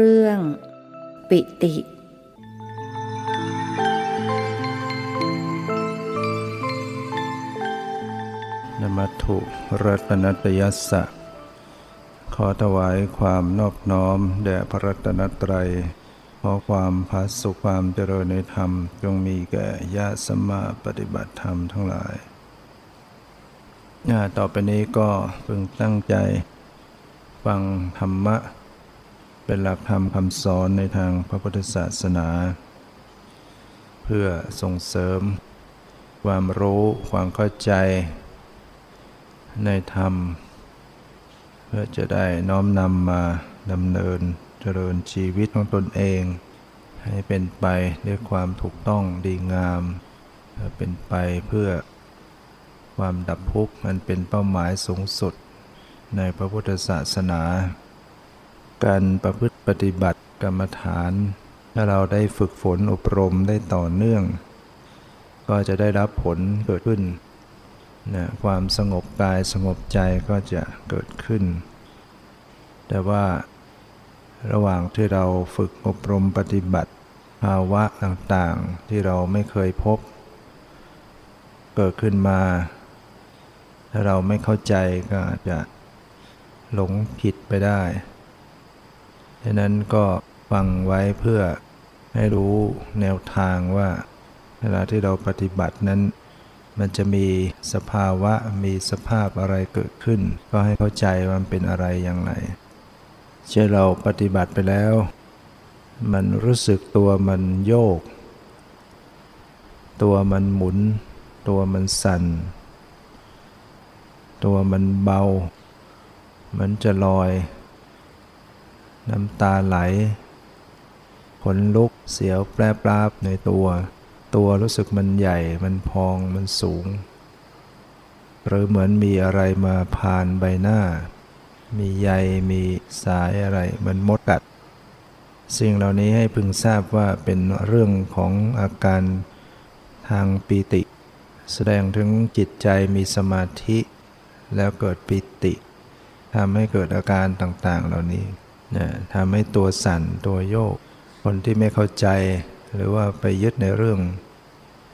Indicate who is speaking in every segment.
Speaker 1: เรื่อง ปิติ
Speaker 2: นมัตถุรัตนตยัสสะ ขอถวายความนอบน้อม แด่พระรัตนตรัย ขอความพาสุขความเจริญในธรรม จงมีแก่ญาติสมมาปฏิบัติธรรมทั้งหลายต่อไปนี้ก็พึงตั้งใจ ฟังธรรมะ เป็นหลักธรรมคำสอนในทางพระพุทธศาสนา เพื่อส่งเสริม ความรู้ความเข้าใจ ในธรรม เพื่อจะได้น้อมนำมาดำเนินเจริญชีวิตของตนเอง ให้เป็นไปด้วยความถูกต้องดีงาม เป็นไปเพื่อความดับทุกข์มันเป็นเป้าหมายสูงสุดในพระพุทธศาสนา การประพฤติปฏิบัติกรรมฐาน ถ้าเราได้ฝึกฝนอบรมได้ต่อเนื่อง ก็จะได้รับผลเกิดขึ้นนะความสงบกายสงบใจก็จะเกิดขึ้น แต่ว่าระหว่างที่เราฝึกอบรมปฏิบัติภาวะต่างๆ ที่เราไม่เคยพบ เกิดขึ้นมา ถ้าเราไม่เข้าใจก็อาจจะหลงผิดไปได้ ดังนั้นก็ฟังไว้เพื่อให้รู้แนวทางว่า เวลาที่เราปฏิบัตินั้น มันจะมีสภาวะมีสภาพอะไรเกิดขึ้น ก็ให้เข้าใจว่ามันเป็นอะไรอย่างไรเช่นเราปฏิบัติไปแล้ว มันรู้สึกตัวมันโยก ตัวมันหมุน ตัวมันสั่น ตัวมันเบา มันจะลอย น้ำตาไหล ขนลุกเสียวแปรปราบในตัว ตัวรู้สึกมันใหญ่ มันพอง มันสูง หรือเหมือนมีอะไรมาผ่านใบหน้า มีใย มีสายอะไรเหมือนมดกัด สิ่งเหล่านี้ให้พึงทราบว่าเป็นเรื่องของอาการทางปีติ แสดงถึงจิตใจมีสมาธิ แล้วเกิดปิติทำให้เกิดอาการต่างๆ เหล่านี้ นะทำให้ตัวสั่นตัวโยก คนที่ไม่เข้าใจ หรือว่าไปยึดในเรื่อง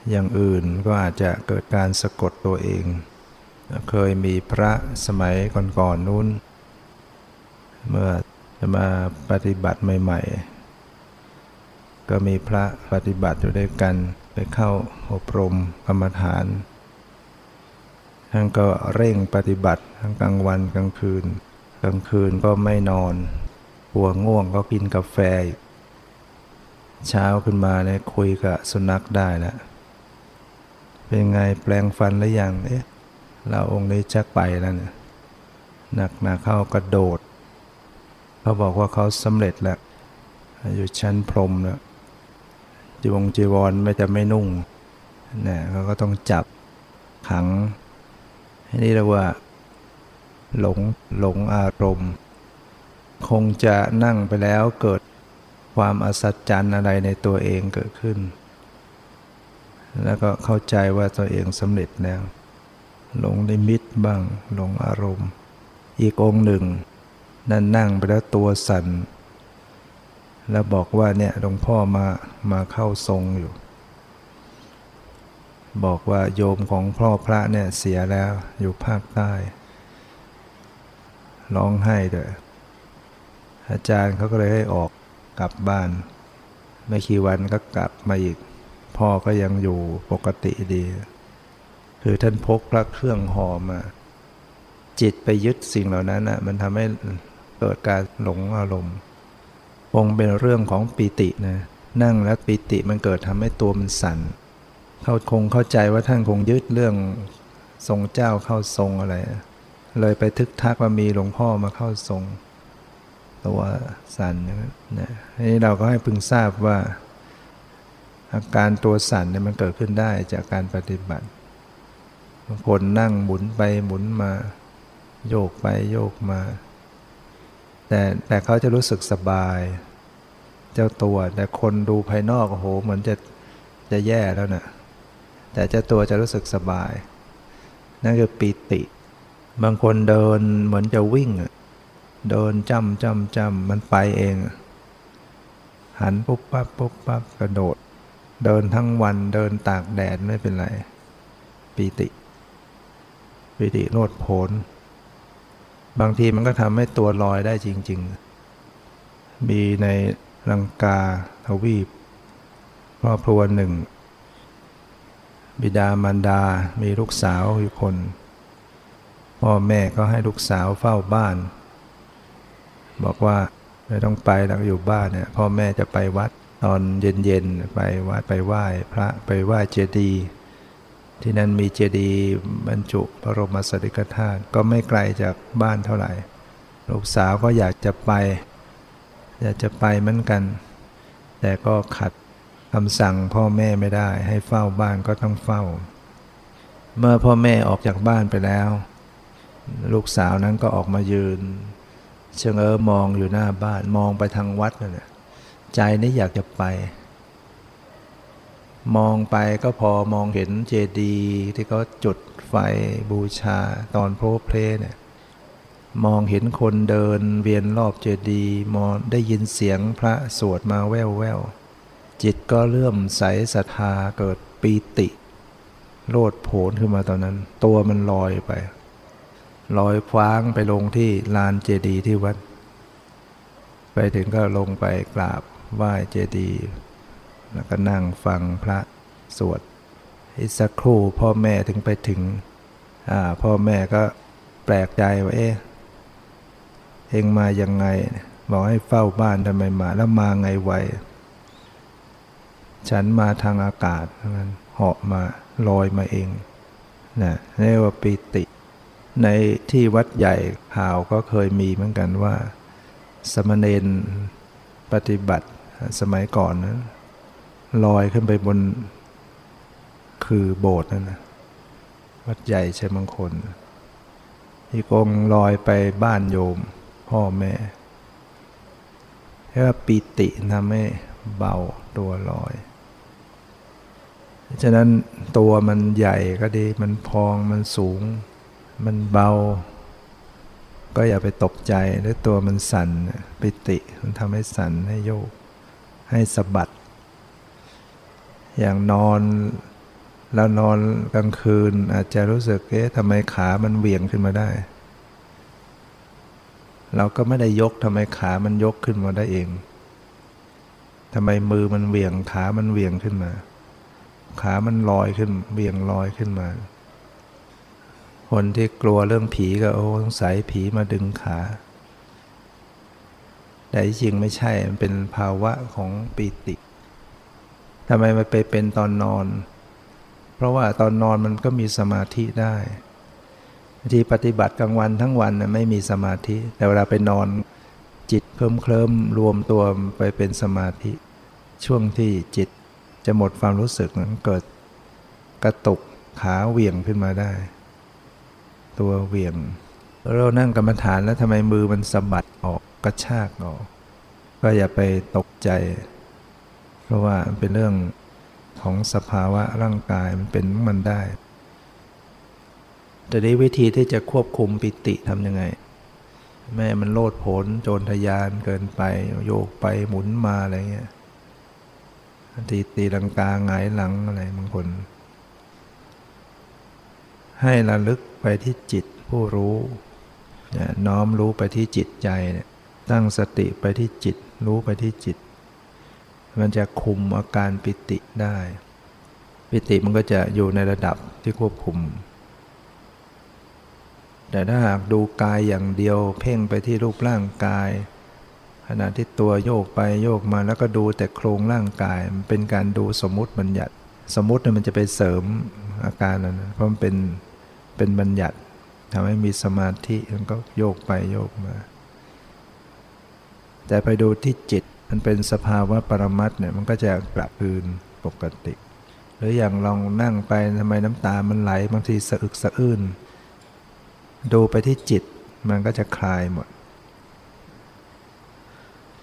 Speaker 2: อย่างอื่นก็อาจจะเกิดการสะกดตัวเอง เคยมีพระสมัยก่อนๆนนู้น เมื่อจะมาปฏิบัติใหม่ๆ ก็มีพระปฏิบัติอยู่ด้วยกันไปเข้าอบรมกรรมฐาน ท่านก็เร่งปฏิบัติทั้งกลางวันกลางคืน กลางคืนก็ไม่นอน หัวง่วงก็กินกาแฟเช้าขึ้นมาเนี่ยคุยกับสุนัขได้แล้วเป็นไงแปลงฟันหรือยังเอ๊ะเราองค์นี้ชักไปแล้วเนี่ยหนักหนาเข้ากระโดด เขาบอกว่าเขาสำเร็จแล้วอยู่ชั้นพรมแล้วจีวงจีวรไม่จะไม่นุ่งเนี่ยเขาก็ต้องจับขังนี่เรียกว่า หลงหลงอารมณ์ คงจะนั่งไปแล้วเกิดความอัศจรรย์อะไรในตัวเองเกิดขึ้น แล้วก็เข้าใจว่าตัวเองสำเร็จแล้ว หลงในมิตบ้าง หลงอารมณ์ อีกองหนึ่ง นั่นนั่งไปแล้วตัวสั่น แล้วบอกว่าเนี่ยหลวงพ่อมามาเข้าทรงอยู่ บอกว่าโยมของพ่อพระเนี่ยเสียแล้วอยู่ภาคใต้ ร้องไห้เด้อ อาจารย์เขาก็เลยให้ออกกลับบ้าน ไม่กี่วันก็กลับมาอีก พ่อก็ยังอยู่ปกติดี คือท่านพกพระเครื่องหอมา จิตไปยึดสิ่งเหล่านั้นอะมันทำให้เกิดการหลงอารมณ์คงเป็นเรื่องของปีตินะนั่งแล้วปีติมันเกิดทำให้ตัวมันสั่นเขาคงเข้าใจว่าท่านคงยึดเรื่องทรงเจ้าเข้าทรงอะไร เลยไปทึกทักว่ามีหลวงพ่อมาเข้าทรง ตัวสั่นนะนี่เราก็ให้พึงทราบว่า อาการตัวสั่นเนี่ยมันเกิดขึ้นได้จากการปฏิบัติบางคนนั่งหมุนไปหมุนมา โยกไปโยกมา แต่แต่เขาจะรู้สึกสบาย เจ้าตัว แต่คนดูภายนอกโอ้โหเหมือนจะจะแย่แล้วนะ่ะแต่เจ้าตัวจะรู้สึกสบาย นั่นคือปีติ บางคนเดินเหมือนจะวิ่ง เดินจำจำจำมันไปเอง หันปุ๊บปั๊บปุ๊บปั๊บกระโดด เดินทั้งวันเดินตากแดดไม่เป็นไรปีติ ปีติโลดโผนบางทีมันก็ทำให้ตัวลอยได้จริง ๆ มีในลังกาทวีปครอบครัวหนึ่ง บิดามารดา มีลูกสาวอยู่คน พ่อแม่ก็ให้ลูกสาวเฝ้าบ้าน บอกว่าไม่ต้องไปแล้วอยู่บ้านเนี่ยพ่อแม่จะไปวัดตอนเย็นๆไปวัดไปไหว้พระไปไหว้เจดีย์ที่นั่นมีเจดีย์บรรจุพระบรมสารีริกธาตุก็ไม่ไกลจากบ้านเท่าไหร่ ลูกสาวก็อยากจะไป อยากจะไปเหมือนกัน แต่ก็ขัดคำสั่งพ่อแม่ไม่ได้ ให้เฝ้าบ้านก็ต้องเฝ้า เมื่อพ่อแม่ออกจากบ้านไปแล้ว ลูกสาวนั้นก็ออกมายืน เชิงเออมองอยู่หน้าบ้านมองไปทางวัดนั่นแหละใจนี่อยากจะไป มองไปก็พอมองเห็นเจดีย์ที่เขาจุดไฟบูชาตอนโพรเพลเนี่ยมองเห็นคนเดินเวียนรอบเจดีย์มองได้ยินเสียงพระสวดมาแว่วแววจิตก็เลื่อมใสศรัทธาเกิดปีติ โลดโผนขึ้นมาตอนนั้น ตัวมันลอยไป ลอยคว้างไปลงที่ลานเจดีย์ที่วัด ไปถึงก็ลงไปกราบไหว้เจดีย์แล้วก็นั่งฟังพระสวดอีกสักครู่พ่อแม่ถึงไปถึงพ่อแม่ก็แปลกใจว่าเอ๊ะเองมายังไง บอกให้เฝ้าบ้านทำไมมาแล้วมาไงไวฉันมาทางอากาศมันเหาะมาลอยมาเองนะเรียกว่าปิติ ในที่วัดใหญ่ข่าวก็เคยมีเหมือนกันว่า สมณเณรปฏิบัติสมัยก่อนนะลอยขึ้นไปบน คือโบสถ์นั่นนะวัดใหญ่ใช่มงคลอีกองลอยไปบ้านโยม พ่อแม่แค่ว่าปีติทำให้เบาตัวลอยฉะนั้นตัวมันใหญ่ก็ดีมันพองมันสูง มันเบา ก็อย่าไปตกใจแล้วตัวมันสั่นปิติมันทำให้สั่นให้โยก ให้สะบัด อย่างนอนแล้วนอนกลางคืน อาจจะรู้สึกเอ๊ะทำไมขามันเหวี่ยงขึ้นมาได้ เราก็ไม่ได้ยกทำไมขามันยกขึ้นมาได้เองทำไมมือมันเหวี่ยงขามันเหวี่ยงขึ้นมา ขามันลอยขึ้นเหวี่ยงลอยขึ้นมา คนที่กลัวเรื่องผีก็โอ้สงสัยผีมาดึงขา แต่จริงไม่ใช่ มันเป็นภาวะของปีติทำไมมันไปเป็นตอนนอน เพราะว่าตอนนอนมันก็มีสมาธิได้ที่ปฏิบัติกลางวันทั้งวันไม่มีสมาธิ แต่เวลาไปนอนจิตเคลิ้มเคลิมรวมตัวไปเป็นสมาธิ ช่วงที่จิตจะหมดความรู้สึกนั้นเกิดกระตุกขาเหวี่ยงขึ้นมาได้ ตัวเวียง เรานั่งกรรมฐานแล้วทำไมมือมันสะบัดออกกระชากออก ก็อย่าไปตกใจ เพราะว่าเป็นเรื่องของสภาวะร่างกายมันเป็นมันได้ แต่นี้วิธีที่จะควบคุมปิติทำยังไง แม่มันโลดผลโจรทยานเกินไป โยกไปหมุนมาอะไรเงี้ยตีตีลังกาหงายหลังอะไรบางคน ให้ระลึกไปที่จิตผู้รู้น้อมรู้ไปที่จิตใจเนี่ยตั้งสติไปที่จิต รู้ไปที่จิต มันจะคุมอาการปิติได้ ปิติมันก็จะอยู่ในระดับที่ควบคุม แต่ถ้าหากดูกายอย่างเดียว เพ่งไปที่รูปร่างกาย ขณะที่ตัวโยกไปโยกมาแล้วก็ดูแต่โครงร่างกาย มันเป็นการดูสมมติบัญญัติ สมมติเนี่ยมันจะไปเสริมอาการนั้นเพราะมันเป็น เป็นบัญญัติทำให้มีสมาธิมันก็โยกไปโยกมา แต่ไปดูที่จิตมันเป็นสภาวะปรมัตเนี่ยมันก็จะกลับคืนปกติ หรืออย่างลองนั่งไปทำไมน้ำตามันไหลบางทีสะอึกสะอื้นดูไปที่จิตมันก็จะคลายหมด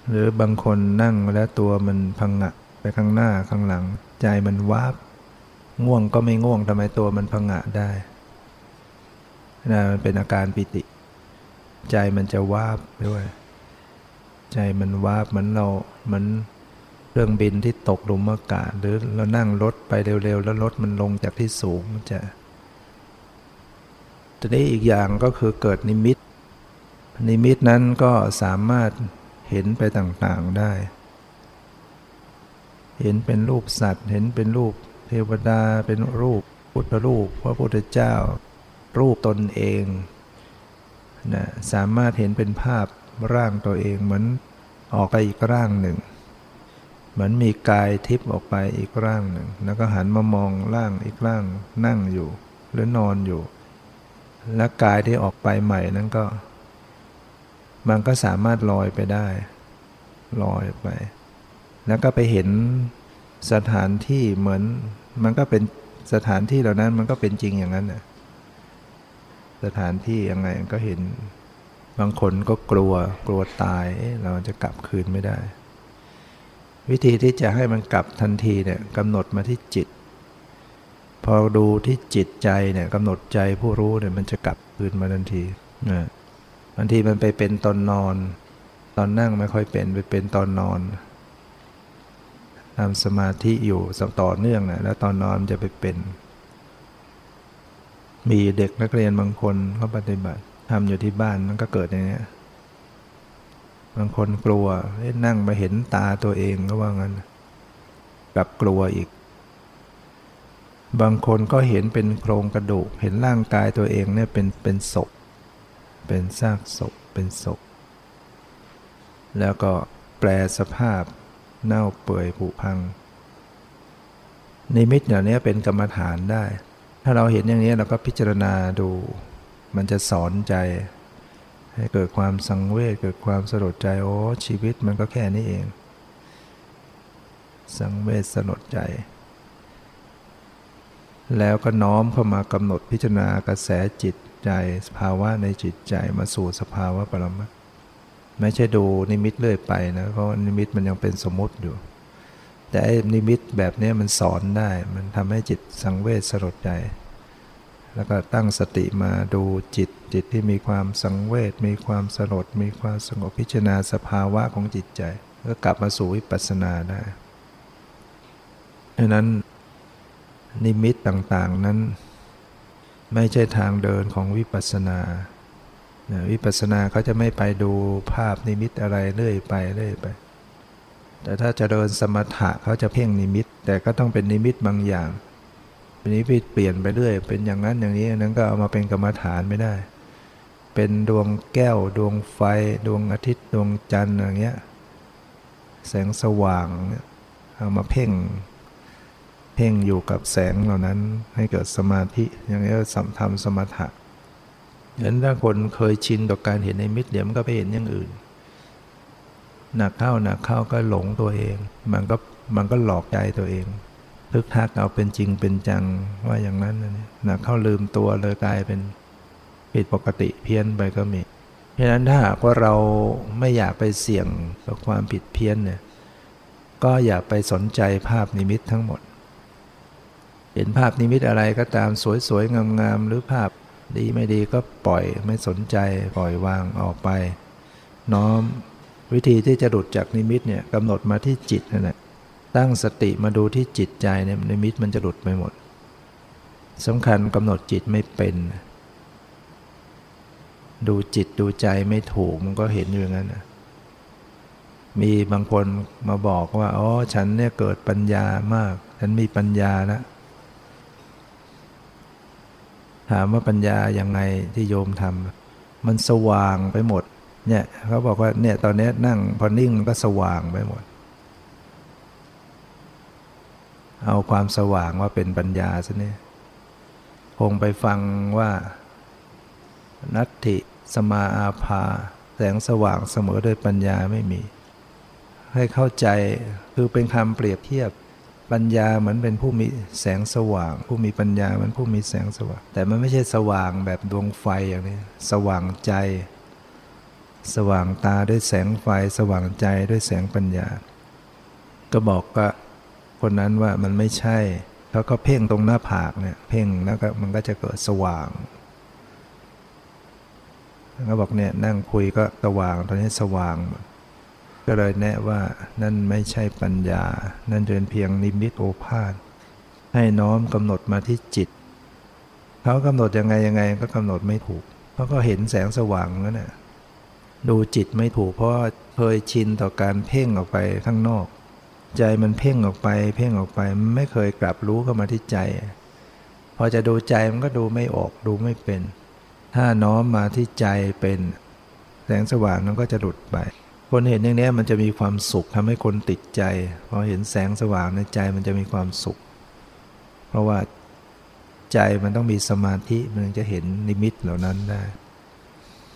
Speaker 2: หรือบางคนนั่งแล้วตัวมันพังงะไปข้างหน้าข้างหลัง ใจมันวาบง่วงก็ไม่ง่วงทำไมตัวมันพังงะได้ นะมันเป็นอาการปิติ ใจมันจะวาบด้วย ใจมันวาบเหมือนเราเหมือนเครื่องบินที่ตกหลุมอากาศหรือเรานั่งรถไปเร็วๆ แล้วรถมันลงจากที่สูงมันจะทีนี้อีกอย่างก็คือเกิดนิมิต นิมิตนั้นก็สามารถเห็นไปต่างๆได้ เห็นเป็นรูปสัตว์ เห็นเป็นรูปเทวดา เป็นรูปพุทธรูปพระพุทธเจ้า รูปตนเองนะสามารถเห็นเป็นภาพร่างตัวเองเหมือนออกไปอีกร่างหนึ่ง เหมือนมีกายทิพย์ออกไปอีกร่างหนึ่ง แล้วก็หันมามองร่างอีกร่างนั่งอยู่ หรือนอนอยู่ และกายที่ออกไปใหม่นั้นก็ มันก็สามารถลอยไปได้ลอยไป แล้วก็ไปเห็นสถานที่เหมือน มันก็เป็นสถานที่เหล่านั้นมันก็เป็นจริงอย่างนั้นน่ะ สถานที่ยังไงก็เห็น บางคนก็กลัวกลัวตายเราจะกลับคืนไม่ได้ วิธีที่จะให้มันกลับทันทีเนี่ยกำหนดมาที่จิต พอดูที่จิตใจเนี่ยกำหนดใจผู้รู้เนี่ยมันจะกลับคืนมาทันทีนะบางทีมันไปเป็นตอนนอน ตอนนั่งไม่ค่อยเป็นไปเป็นตอนนอนทำสมาธิอยู่ต่อเนื่องนะแล้วตอนนอนจะไปเป็น มีเด็กนักเรียนบางคนเขาปฏิบัติทำอยู่ที่บ้านมันก็เกิดอย่างนี้บางคนกลัวนั่งมาเห็นตาตัวเองก็ว่างั้นกลับกลัวอีก บางคนก็เห็นเป็นโครงกระดูก เห็นร่างกายตัวเองเนี่ยเป็นเป็นศพ เป็นซากศพ เป็นศพ แล้วก็แปลสภาพเน่าเปื่อยผุพัง นิมิตเหล่านี้เป็นกรรมฐานได้ ถ้าเราเห็นอย่างนี้เราก็พิจารณาดู มันจะสอนใจ ให้เกิดความสังเวชเกิดความสลดใจโอ้ชีวิตมันก็แค่นี้เอง สังเวชสลดใจ แล้วก็น้อมเข้ามากำหนดพิจารณากระแสจิตใจสภาวะในจิตใจมาสู่สภาวะปรมัตไม่ใช่ดูนิมิตเรื่อยไปนะเพราะนิมิตมันยังเป็นสมมติอยู่ แต่นิมิตแบบนี้มันสอนได้ มันทำให้จิตสังเวชสลดใจ แล้วก็ตั้งสติมาดูจิตจิตที่มีความสังเวชมีความสลดมีความสงบพิจารณาสภาวะของจิตใจ ก็กลับมาสู่วิปัสสนาได้ดังนั้นนิมิตต่างๆนั้น ไม่ใช่ทางเดินของวิปัสสนาวิปัสสนาเขาจะไม่ไปดูภาพนิมิตอะไรเรื่อยไปเรื่อยไป แต่ถ้าจะเดินสมถะเขาจะเพ่งนิมิต แต่ก็ต้องเป็นนิมิตบางอย่างทีนี้พี่เปลี่ยนไปเรื่อย เป็นอย่างนั้นอย่างนี้นั้นก็เอามาเป็นกรรมฐานไม่ได้ เป็นดวงแก้วดวงไฟ ดวงอาทิตย์ดวงจันทร์อย่างเงี้ยแสงสว่างเอามาเพ่ง เพ่งอยู่กับแสงเหล่านั้นให้เกิดสมาธิอย่างนี้สัมทำสมถะฉะนั้นถ้าคนเคยชินต่อการเห็นในมิตรเดี๋ยวมันก็ไปเห็นอย่างอื่น หนักเข้าหนักเข้าก็หลงตัวเอง มันก็มันก็หลอกใจตัวเองทึกทักเอาเป็นจริงเป็นจังว่าอย่างนั้นนะเข้าลืมตัวเลยกลายเป็นผิดปกติเพี้ยนไปก็มีเพราะนั้นถ้าหากว่าเราไม่อยากไปเสี่ยงกับความผิดเพี้ยนเนี่ยก็อย่าไปสนใจภาพนิมิตทั้งหมด เห็นภาพนิมิตอะไรก็ตามสวยๆงามๆหรือภาพดีไม่ดีก็ปล่อยไม่สนใจปล่อยวางออกไป น้อม วิธีที่จะหลุดจากนิมิตเนี่ยกำหนดมาที่จิตนั่นแหละตั้งสติมาดูที่จิตใจเนี่ยในมิตมันจะหลุดไปหมดสำคัญกำหนดจิตไม่เป็น ดูจิตดูใจไม่ถูกมันก็เห็นอยู่งั้นนะมีบางคนมาบอกว่าอ๋อฉันเนี่ยเกิดปัญญามาก ฉันมีปัญญาแล้วถามว่าปัญญาย่างไงที่โยมทำมันสว่างไปหมด เนี่ยเขาบอกว่าเนี่ยตอนนี้นั่งพอนิ่งมันก็สว่างไปหมด เอาความสว่างว่าเป็นปัญญาซะเนี่ยคงไปฟังว่า นัตติสมาอาภา แสงสว่างเสมอโดยปัญญาไม่มี ให้เข้าใจคือเป็นคำเปรียบเทียบปัญญาเหมือนเป็นผู้มีแสงสว่าง ผู้มีปัญญาเหมือนผู้มีแสงสว่าง แต่มันไม่ใช่สว่างแบบดวงไฟอย่างนี้ สว่างใจ สว่างตาด้วยแสงไฟ สว่างใจด้วยแสงปัญญา ก็บอกก็คนนั้นว่ามันไม่ใช่เขาก็เพ่งตรงหน้าผากเนี่ยเพ่งแล้วก็มันก็จะเกิดสว่างเขาบอกเนี่ยนั่งคุยก็สว่างตอนนี้สว่าง ก็เลยแนะว่านั่นไม่ใช่ปัญญา นั่นเป็นเพียงนิมิตโอภาษให้น้อมกำหนดมาที่จิตเขากำหนดยังไงยังไงก็กำหนดไม่ถูกเพราะก็เห็นแสงสว่างนั่นแหละ ดูจิตไม่ถูกเพราะเคยชินต่อการเพ่งออกไปข้างนอก ใจมันเพ่งออกไป เพ่งออกไปไม่เคยกลับรู้เข้ามาที่ใจ พอจะดูใจมันก็ดูไม่ออกดูไม่เป็น ถ้าน้อมมาที่ใจเป็น แสงสว่างนั้นก็จะหลุดไป คนเห็นอย่างนี้มันจะมีความสุขทำให้คนติดใจ พอเห็นแสงสว่างในใจมันจะมีความสุข เพราะว่าใจมันต้องมีสมาธิมันจะเห็นนิมิตเหล่านั้นได้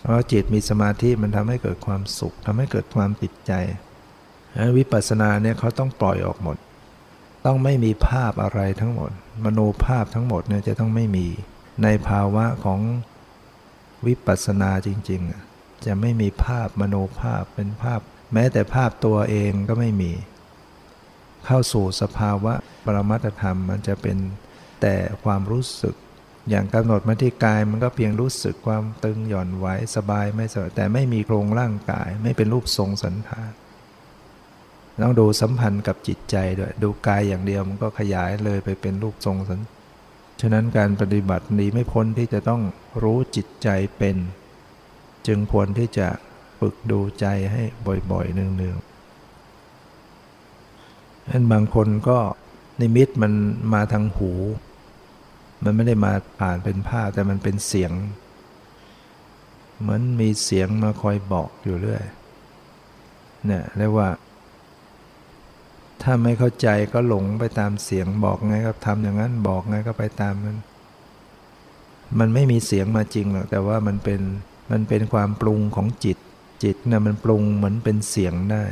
Speaker 2: พราะจิตมีสมาธิมันทำให้เกิดความสุขทำให้เกิดความติดใจวิปัสสนาเนี่ยเขาต้องปล่อยออกหมด ต้องไม่มีภาพอะไรทั้งหมด มโนภาพทั้งหมดเนี่ยจะต้องไม่มีในภาวะของวิปัสสนาจริง ๆ จะไม่มีภาพมโนภาพเป็นภาพ แม้แต่ภาพตัวเองก็ไม่มี เข้าสู่สภาวะปรมัตธรรมมันจะเป็นแต่ความรู้สึก อย่างกำหนดมาที่กายมันก็เพียงรู้สึกความตึงหย่อนไหวสบายไม่สบายแต่ไม่มีโครงร่างกาย ไม่เป็นรูปทรงสันฐานต้องดูสัมพันธ์กับจิตใจด้วยดูกายอย่างเดียวมันก็ขยายเลยไปเป็นรูปทรงสันฉะนั้นการปฏิบัตินี้ไม่พ้นที่จะต้องรู้จิตใจเป็น จึงควรที่จะฝึกดูใจให้บ่อยๆเนืองๆนั้นบางคนก็นิมิตมันมาทางหู มันไม่ได้มาผ่านเป็นภาพแต่มันเป็นเสียง เหมือนมีเสียงมาคอยบอกอยู่เรื่อยเนี่ยเรียกว่า ถ้าไม่เข้าใจก็หลงไปตามเสียงบอกไงก็ทำอย่างนั้นบอกไงก็ไปตามมัน มันไม่มีเสียงมาจริงหรอกแต่ว่ามันเป็นมันเป็นความปรุงของจิต จิตนะ่ะมันปรุงเหมือนเป็นเสียงได้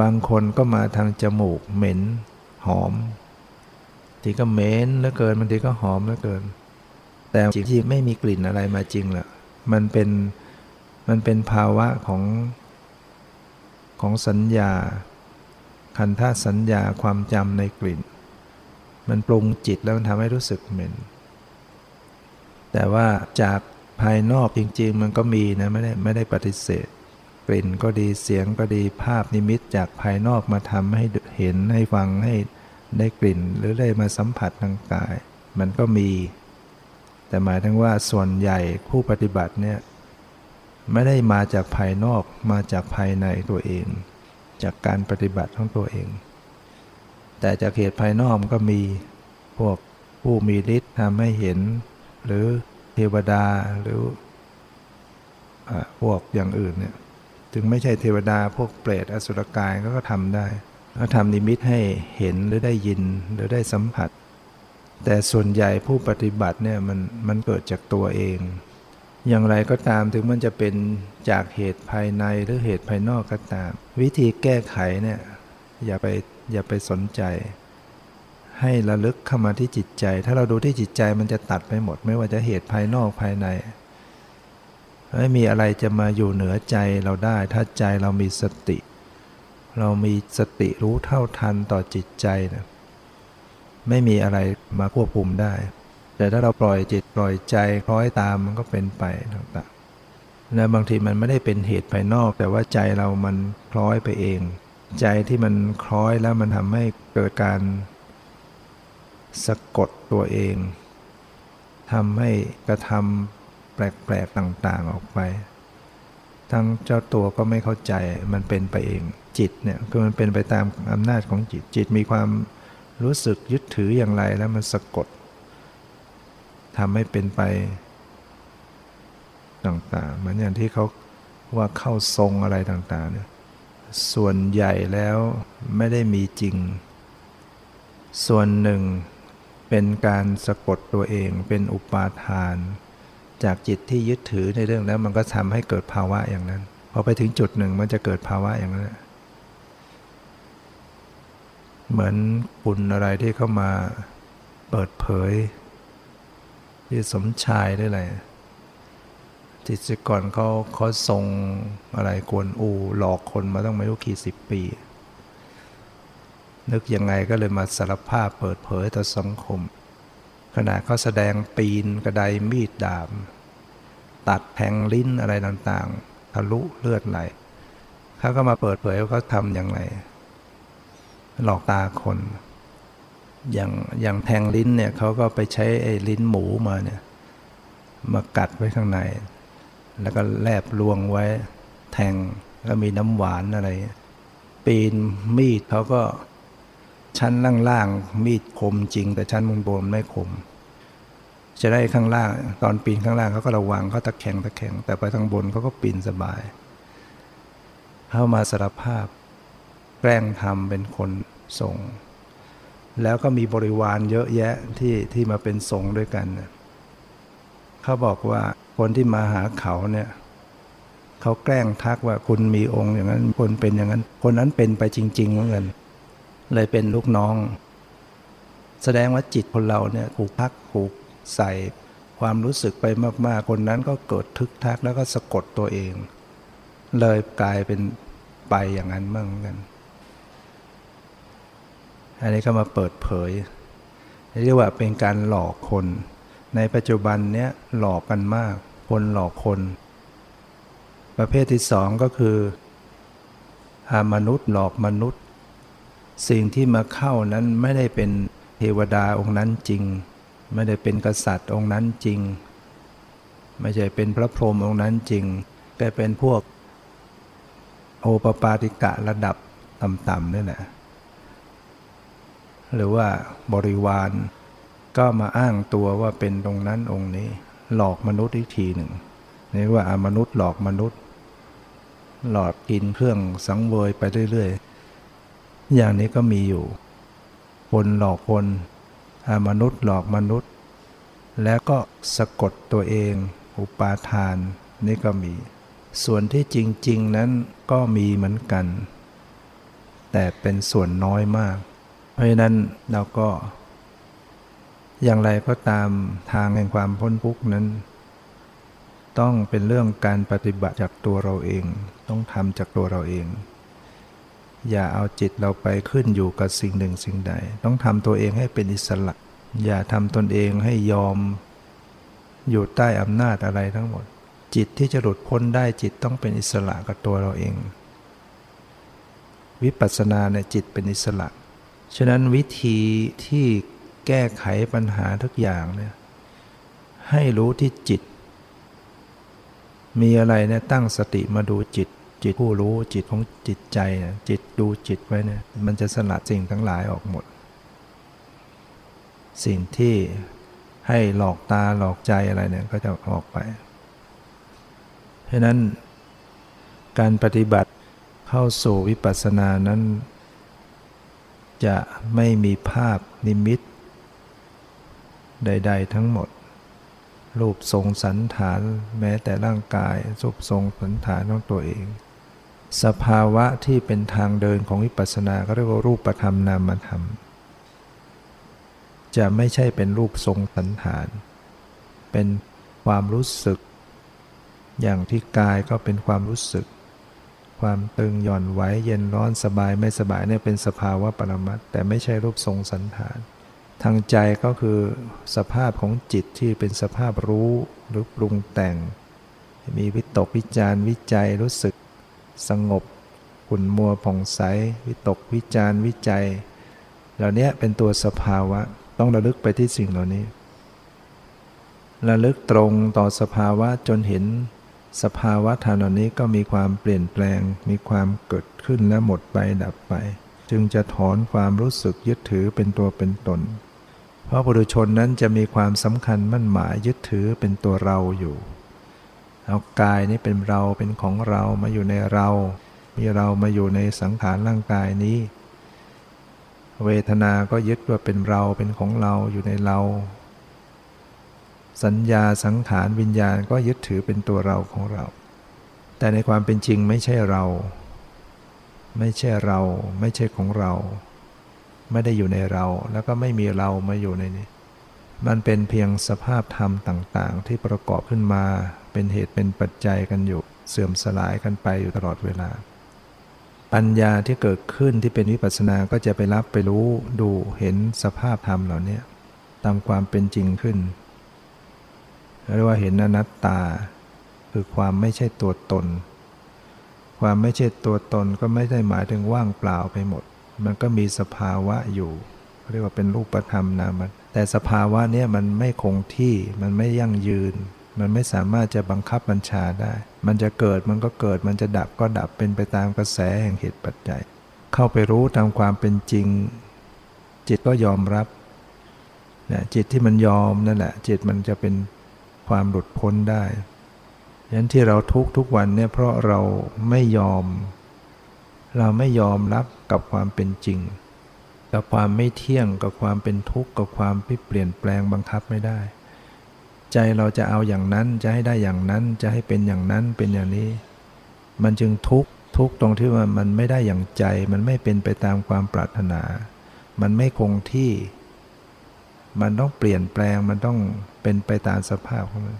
Speaker 2: บางคนก็มาทางจมูกเหม็น หอม ทีก็เหม็นแล้วเกินบางทีก็หอมแล้วเกิน แต่จริงที่ไม่มีกลิ่นอะไรมาจริงแหละมันเป็นมันเป็นภาวะของของสัญญา คันธาสัญญาความจำในกลิ่น มันปรุงจิตแล้วมันทำให้รู้สึกเหม็น แต่ว่าจากภายนอกจริง ๆ มันก็มีนะไม่ได้ไม่ได้ปฏิเสธ กลิ่นก็ดีเสียงก็ดีภาพนิมิตจากภายนอกมาทำให้เห็นให้ฟังให้ ได้กลิ่นหรือได้มาสัมผัสทางกาย มันก็มี แต่หมายถึงว่าส่วนใหญ่ผู้ปฏิบัติเนี่ยไม่ได้มาจากภายนอกมาจากภายในตัวเอง จากการปฏิบัติของตัวเอง แต่จากเหตุภายนอกก็มีพวกผู้มีฤทธิ์ทำให้เห็น หรือเทวดาหรือพวกอย่างอื่นเนี่ยถึงไม่ใช่เทวดาพวกเปรตอสุรกายก็ทำได้ ก็ทำนิมิตให้เห็นหรือได้ยินหรือได้สัมผัส แต่ส่วนใหญ่ผู้ปฏิบัติเนี่ยมันมันเกิดจากตัวเอง อย่างไรก็ตามถึงมันจะเป็นจากเหตุภายในหรือเหตุภายนอกก็ตาม วิธีแก้ไขเนี่ยอย่าไปอย่าไปสนใจ ให้ระลึกเข้ามาที่จิตใจ ถ้าเราดูที่จิตใจมันจะตัดไปหมด ไม่ว่าจะเหตุภายนอกภายในไม่มีอะไรจะมาอยู่เหนือใจเราได้ ถ้าใจเรามีสติ เรามีสติรู้เท่าทันต่อจิตใจนะไม่มีอะไรมาควบคุมได้ แต่ถ้าเราปล่อยจิตปล่อยใจคล้อยตามมันก็เป็นไปต่างๆและบางทีมันไม่ได้เป็นเหตุภายนอก แต่ว่าใจเรามันคล้อยไปเอง ใจที่มันคล้อยแล้วมันทำให้เกิดการสะกดตัวเองทำให้กระทำแปลกๆต่างๆออกไป ทั้งเจ้าตัวก็ไม่เข้าใจมันเป็นไปเอง จิตเนี่ยคือมันเป็นไปตามอำนาจของจิตจิตมีความรู้สึกยึดถืออย่างไรแล้วมันสะกดทำให้เป็นไปต่างๆเหมือนอย่างที่เขาว่าเข้าทรงอะไรต่างๆเนี่ยส่วนใหญ่แล้วไม่ได้มีจริง ส่วนหนึ่งเป็นการสะกดตัวเองเป็นอุปาทาน จากจิตที่ยึดถือในเรื่องแล้วมันก็ทำให้เกิดภาวะอย่างนั้นพอไปถึงจุดหนึ่งมันจะเกิดภาวะอย่างนั้น เหมือนปุณอะไรที่เข้ามาเปิดเผย ที่สมชายได้เลยจิตก่อนเขาเขาทรงอะไรกวนอู หลอกคนมาต้องไม่รู้กี่สิบปี นึกยังไงก็เลยมาสารภาพเปิดเผยต่อสังคม ขณะเขาแสดงปีนกระไดมีดดาบตัดแทงลิ้นอะไรต่างๆ ทะลุเลือดไหลเขาก็มาเปิดเผยว่าเขาทำอย่างไร หลอกตาคน อย่างอย่างแทงลิ้นเนี่ยเขาก็ไปใช้ไอ้ลิ้นหมูมาเนี่ยมากัดไว้ข้างใน แล้วก็แลบลวงไว้ แทงแล้วมีน้ำหวานอะไร ปีนมีดเขาก็ชั้นล่างๆมีดคมจริง แต่ชั้นบนบนไม่คม จะได้ข้างล่าง ตอนปีนข้างล่างเขาก็ระวังเขาตะแคงตะแคงแต่ไปทางบนเขาก็ปีนสบาย เข้ามาสารภาพ แกล้งทำเป็นคนส่ง แล้วก็มีบริวารเยอะแยะที่ที่มาเป็นสงด้วยกัน เขาบอกว่าคนที่มาหาเขาเนี่ยเขาแกล้งทักว่าคุณมีองค์อย่างนั้นคนเป็นอย่างนั้น คนนั้นเป็นไปจริงๆเหมือนกันเลยเป็นลูกน้อง แสดงว่าจิตคนเราเนี่ยถูกพักถูกใส่ความรู้สึกไปมากๆ คนนั้นก็เกิดทึกทักแล้วก็สะกดตัวเอง เลยกลายเป็นไปอย่างนั้นเหมือนกัน อันนี้ก็มาเปิดเผยเรียกว่าเป็นการหลอกคน ในปัจจุบันเนี้ยหลอกกันมาก คนหลอกคน ประเภทที่สองก็คือหามนุษย์หลอกมนุษย์ สิ่งที่มาเข้านั้นไม่ได้เป็นเทวดาองค์นั้นจริง ไม่ได้เป็นกษัตริย์องค์นั้นจริง ไม่ใช่เป็นพระพรหมองค์นั้นจริง แต่เป็นพวกโอปปาติกะระดับต่ำๆนี่แหละ หรือว่าบริวาร ก็มาอ้างตัวว่าเป็นตรงนั้นองค์นี้ หลอกมนุษย์อีกทีหนึ่งนี่ว่าอมนุษย์หลอกมนุษย์ หลอกกินเครื่องสังเวยไปเรื่อยๆ อย่างนี้ก็มีอยู่ คนหลอกคนมนุษย์หลอกมนุษย์ แล้วก็สะกดตัวเอง อุปาทาน นี่ก็มี ส่วนที่จริง ๆ นั้นก็มีเหมือนกัน แต่เป็นส่วนน้อยมาก ราะฉะนั้นเราก็ อย่างไรก็ตามทางแห่งความพ้นทุกข์นั้น ต้องเป็นเรื่องการปฏิบัติจากตัวเราเอง ต้องทำจากตัวเราเอง อย่าเอาจิตเราไปขึ้นอยู่กับสิ่งหนึ่งสิ่งใด ต้องทำตัวเองให้เป็นอิสระ อย่าทำตนเองให้ยอม อยู่ใต้อำนาจอะไรทั้งหมด จิตที่จะหลุดพ้นได้จิตต้องเป็นอิสระกับตัวเราเอง วิปัสสนาในจิตเป็นอิสระ ฉะนั้นวิธีที่แก้ไขปัญหาทุกอย่างเนี่ยให้รู้ที่จิต มีอะไรเนี่ยตั้งสติมาดูจิต จิตผู้รู้จิตของจิตใจเนี่ยจิตดูจิตไว้เนี่ยมันจะสลัดสิ่งทั้งหลายออกหมด สิ่งที่ให้หลอกตาหลอกใจอะไรเนี่ยก็จะออกไปเพราะนั้นการปฏิบัติเข้าสู่วิปัสสนานั้น จะไม่มีภาพนิมิต ใด ๆ ทั้งหมด รูปทรงสันฐานแม้แต่ร่างกายรูปทรงสันฐานของตัวเอง สภาวะที่เป็นทางเดินของวิปัสสนาก็เรียกว่ารูปธรรมนามธรรม จะไม่ใช่เป็นรูปทรงสันฐาน เป็นความรู้สึก อย่างที่กายก็เป็นความรู้สึก ความตึงหย่อนไหวเย็นร้อนสบายไม่สบายเนี่ยเป็นสภาวะปรมัตแต่ไม่ใช่รูปทรงสันฐาน ทางใจก็คือสภาพของจิตที่เป็นสภาพรู้หรือปรุงแต่ง มีวิตกวิจารวิจัยรู้สึก สงบขุ่นมัวผ่องใส วิตกวิจารวิจัย เหล่านี้เป็นตัวสภาวะต้องระลึกไปที่สิ่งเหล่านี้ระลึกตรงต่อสภาวะจนเห็น สภาวะธรรมเหล่านี้ก็มีความเปลี่ยนแปลง มีความเกิดขึ้นและหมดไปดับไป จึงจะถอนความรู้สึกยึดถือเป็นตัวเป็นตน เพราะบุรุชนนั้นจะมีความสำคัญมั่นหมายยึดถือเป็นตัวเราอยู่ เอากายนี้เป็นเราเป็นของเรามาอยู่ในเรา มีเรามาอยู่ในสังขารร่างกายนี้ เวทนาก็ยึดว่าเป็นเราเป็นของเราอยู่ในเรา สัญญาสังขารวิญญาณก็ยึดถือเป็นตัวเราของเรา แต่ในความเป็นจริงไม่ใช่เรา ไม่ใช่เรา ไม่ใช่ของเรา ไม่ได้อยู่ในเรา แล้วก็ไม่มีเรามาอยู่ในนี้ มันเป็นเพียงสภาพธรรมต่างๆ ที่ประกอบขึ้นมา เป็นเหตุเป็นปัจจัยกันอยู่ เสื่อมสลายกันไปอยู่ตลอดเวลา ปัญญาที่เกิดขึ้นที่เป็นวิปัสสนา ก็จะไปรับไปรู้ดูเห็นสภาพธรรมเหล่านี้ตามความเป็นจริงขึ้น เรียกว่าเห็นอนัตตา คือความไม่ใช่ตัวตน ความไม่ใช่ตัวตนก็ไม่ได้หมายถึงว่างเปล่าไปหมด มันก็มีสภาวะอยู่เรียกว่าเป็นรูปธรรมนามันแต่สภาวะเนี้ยมันไม่คงที่มันไม่ยั่งยืน มันไม่สามารถจะบังคับบัญชาได้ มันจะเกิดมันก็เกิดมันจะดับก็ดับเป็นไปตามกระแสแห่งเหตุปัจจัย เข้าไปรู้ตามความเป็นจริง จิตก็ยอมรับนะจิตที่มันยอมนั่นแหละจิตมันจะเป็น ความหลุดพ้นได้ยันที่เราทุกทุกวันเนี่ยเพราะเราไม่ยอม เราไม่ยอมรับกับความเป็นจริง กับความไม่เที่ยงกับความเป็นทุกข์กับความที่เปลี่ยนแปลงบังคับไม่ได้ ใจเราจะเอาอย่างนั้นจะให้ได้อย่างนั้นจะให้เป็นอย่างนั้นเป็นอย่างนี้ มันจึงทุกข์ทุกข์ตรงที่ว่ามันไม่ได้อย่างใจ มันไม่เป็นไปตามความปรารถนา มันไม่คงที่ มันต้องเปลี่ยนแปลงมันต้องเป็นไปตามสภาพของมัน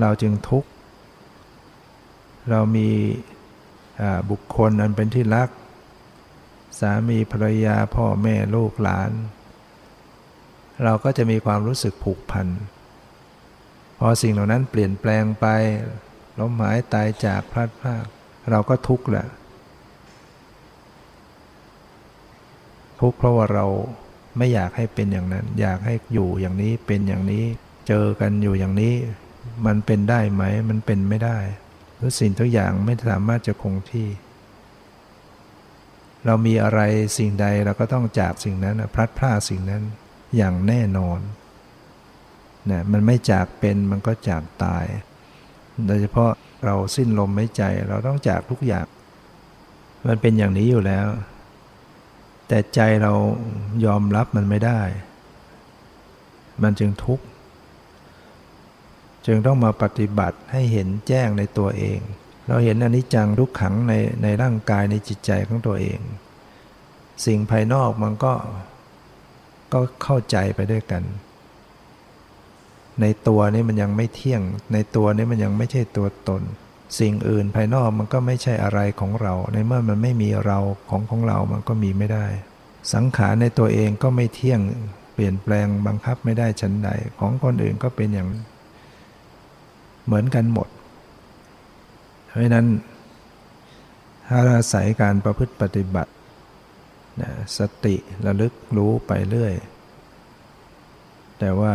Speaker 2: เราจึงทุกข์ เรามีบุคคลอันเป็นที่รัก สามีภรรยาพ่อแม่ลูกหลาน เราก็จะมีความรู้สึกผูกพัน พอสิ่งเหล่านั้นเปลี่ยนแปลงไปล้มหายตายจากพลัดพรากเราก็ทุกข์แหละทุกข์เพราะว่าเรา ไม่อยากให้เป็นอย่างนั้น อยากให้อยู่อย่างนี้เป็นอย่างนี้ เจอกันอยู่อย่างนี้ มันเป็นได้ไหม มันเป็นไม่ได้ทุกสิ่งทุกอย่างไม่สามารถจะคงที่ เรามีอะไรสิ่งใดเราก็ต้องจากสิ่งนั้นพลัดพรากสิ่งนั้นอย่างแน่นอนนะมันไม่จากเป็นมันก็จากตาย โดยเฉพาะเราสิ้นลมไม่ใจเราต้องจากทุกอย่าง มันเป็นอย่างนี้อยู่แล้ว แต่ใจเรายอมรับมันไม่ได้ มันจึงทุกข์ จึงต้องมาปฏิบัติให้เห็นแจ้งในตัวเอง เราเห็นอนิจจังทุกขังในในร่างกายในจิตใจของตัวเอง สิ่งภายนอกมันก็ก็เข้าใจไปด้วยกัน ในตัวนี้มันยังไม่เที่ยง ในตัวนี้มันยังไม่ใช่ตัวตน สิ่งอื่นภายนอกมันก็ไม่ใช่อะไรของเรา ในเมื่อมันไม่มีเราของของเรามันก็มีไม่ได้ สังขารในตัวเองก็ไม่เที่ยงเปลี่ยนแปลงบังคับไม่ได้ชั้นใดของคนอื่นก็เป็นอย่าง เหมือนกันหมด เพราะนั้นถ้าอาศัยการประพฤติปฏิบัติสติระลึกรู้ไปเรื่อย แต่ว่า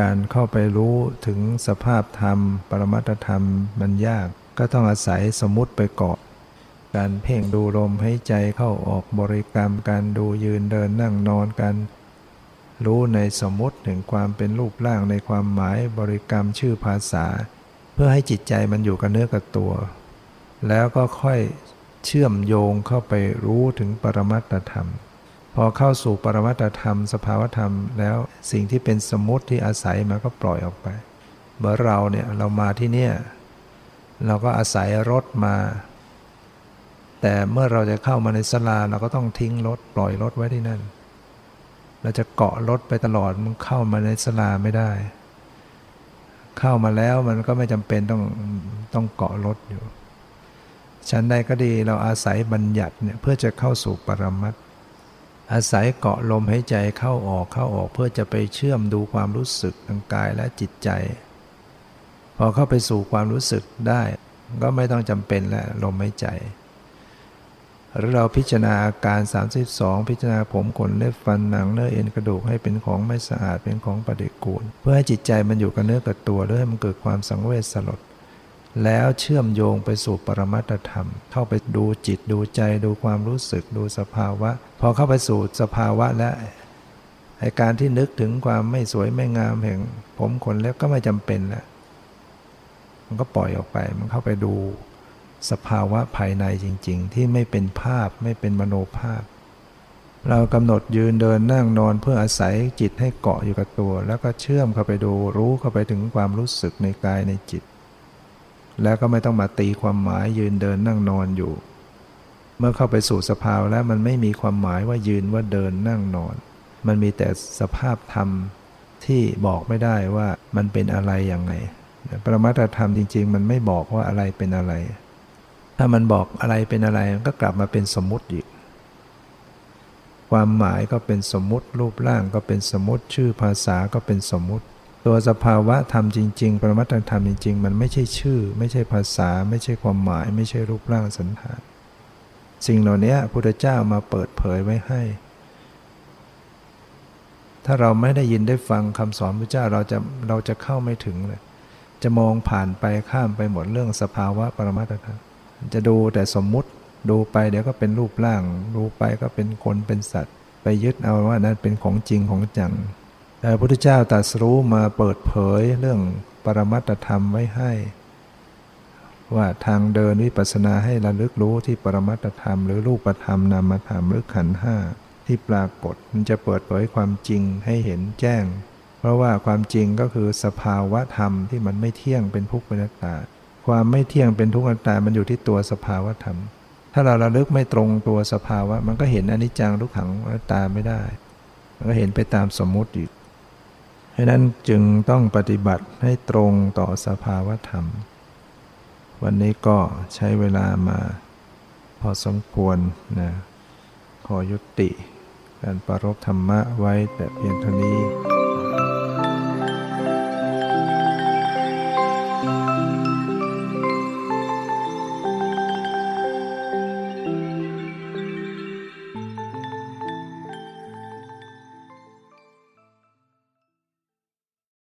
Speaker 2: การเข้าไปรู้ถึงสภาพธรรม ปรมัตธรรมมันยากก็ต้องอาศัยสมมติไปเกาะ การเพ่งดูลมให้ใจเข้าออกบริกรรม การดูยืนเดินนั่งนอนการรู้ในสมมติถึงความเป็นรูปร่างในความหมายบริกรรมชื่อภาษา เพื่อให้จิตใจมันอยู่กับเนื้อกับตัว แล้วก็ค่อยเชื่อมโยงเข้าไปรู้ถึงปรมัตธรรม พอเข้าสู่ปรมัตธรรม สภาวธรรม แล้วสิ่งที่เป็นสมมติที่อาศัยมันก็ปล่อยออกไปเมื่อเราเนี่ยเรามาที่เนี่ยเราก็อาศัยรถมา แต่เมื่อเราจะเข้ามาในสลาเราก็ต้องทิ้งรถปล่อยรถไว้ที่นั่น เราจะเกาะรถไปตลอดมันเข้ามาในสลาไม่ได้ เข้ามาแล้วมันก็ไม่จำเป็นต้องต้องเกาะรถอยู่ชั้นใดก็ดีเราอาศัยบัญญัติเนี่ยเพื่อจะเข้าสู่ปรมัต อาศัยเกาะลมหายใจเข้าออกเข้าออกเพื่อจะไปเชื่อมดูความรู้สึกทางกายและจิตใจ พอเข้าไปสู่ความรู้สึกได้ ก็ไม่ต้องจำเป็นแล้วลมหายใจ หรือเราพิจารณาอาการ 32 พิจารณาผมขนเล็บฟันหนังเนื้อเอ็นกระดูกให้เป็นของไม่สะอาดเป็นของปฏิกูล เพื่อให้จิตใจมันอยู่กับเนื้อกับตัวเพื่อให้มันเกิดความสังเวชสลด แล้วเชื่อมโยงไปสู่ปรมัตธรรม เข้าไปดูจิตดูใจดูความรู้สึกดูสภาวะ พอเข้าไปสู่สภาวะและไอการที่นึกถึงความไม่สวยไม่งามแห่ง ผมขนเล็บก็ไม่จำเป็นแล้วมันก็ปล่อยออกไป มันเข้าไปดูสภาวะภายในจริง ๆ ที่ไม่เป็นภาพไม่เป็นมโนภาพ เรากำหนดยืนเดินนั่งนอนเพื่ออาศัยจิตให้เกาะอยู่กับตัว แล้วก็เชื่อมเข้าไปดูรู้เข้าไปถึงความรู้สึกในกายในจิต แล้วก็ไม่ต้องมาตีความหมายยืนเดินนั่งนอนอยู่ เมื่อเข้าไปสู่สภาวะแล้วมันไม่มีความหมายว่ายืนว่าเดินนั่งนอน มันมีแต่สภาพธรรมที่บอกไม่ได้ว่ามันเป็นอะไรอย่างไรปรมัตธรรมจริง ๆ มันไม่บอกว่าอะไรเป็นอะไร ถ้ามันบอกอะไรเป็นอะไรมันก็กลับมาเป็นสมมติอีกความหมายก็เป็นสมมติรูปร่างก็เป็นสมมติชื่อภาษาก็เป็นสมมติ ตัวสภาวะธรรมจริง ๆ ปรมัตถธรรมจริง ๆ มันไม่ใช่ชื่อ ไม่ใช่ภาษา ไม่ใช่ความหมาย ไม่ใช่รูปร่างสันฐาน สิ่งเหล่านี้พุทธเจ้ามาเปิดเผยไว้ให้ ถ้าเราไม่ได้ยินได้ฟังคำสอนพระเจ้าเราจะเราจะเข้าไม่ถึงเลยจะมองผ่านไปข้ามไปหมดเรื่องสภาวะปรมัตถธรรมจะดูแต่สมมุติดูไปเดี๋ยวก็เป็นรูปร่าง ดูไปก็เป็นคนเป็นสัตว์ ไปยึดเอาว่านั้นเป็นของจริงของจัง แต่พระพุทธเจ้าตรัสรู้มาเปิดเผยเรื่องปรมัตธรรมไว้ให้ ว่าทางเดินวิปัสสนาให้ระลึกรู้ที่ปรมัตธรรม หรือรูปธรรมนามธรรมหรือขันธ์ห้าที่ปรากฏมันจะเปิดเผยความจริงให้เห็นแจ้ง เพราะว่าความจริงก็คือสภาวะธรรมที่มันไม่เที่ยงเป็นทุกข์เป็นอนัตตา ความไม่เที่ยงเป็นทุกข์อนัตตา มันอยู่ที่ตัวสภาวะธรรม ถ้าเราระลึกไม่ตรงตัวสภาวะ มันก็เห็นอนิจจังทุกขังอนัตตาไม่ได้ มันก็เห็นไปตามสมมุติอีก เพราะนั้นจึงต้องปฏิบัติให้ตรงต่อสภาวะธรรม วันนี้ก็ใช้เวลามาพอสมควรนะขอยุติ การประรบธรรมะไว้แต่เพียงเท่านี้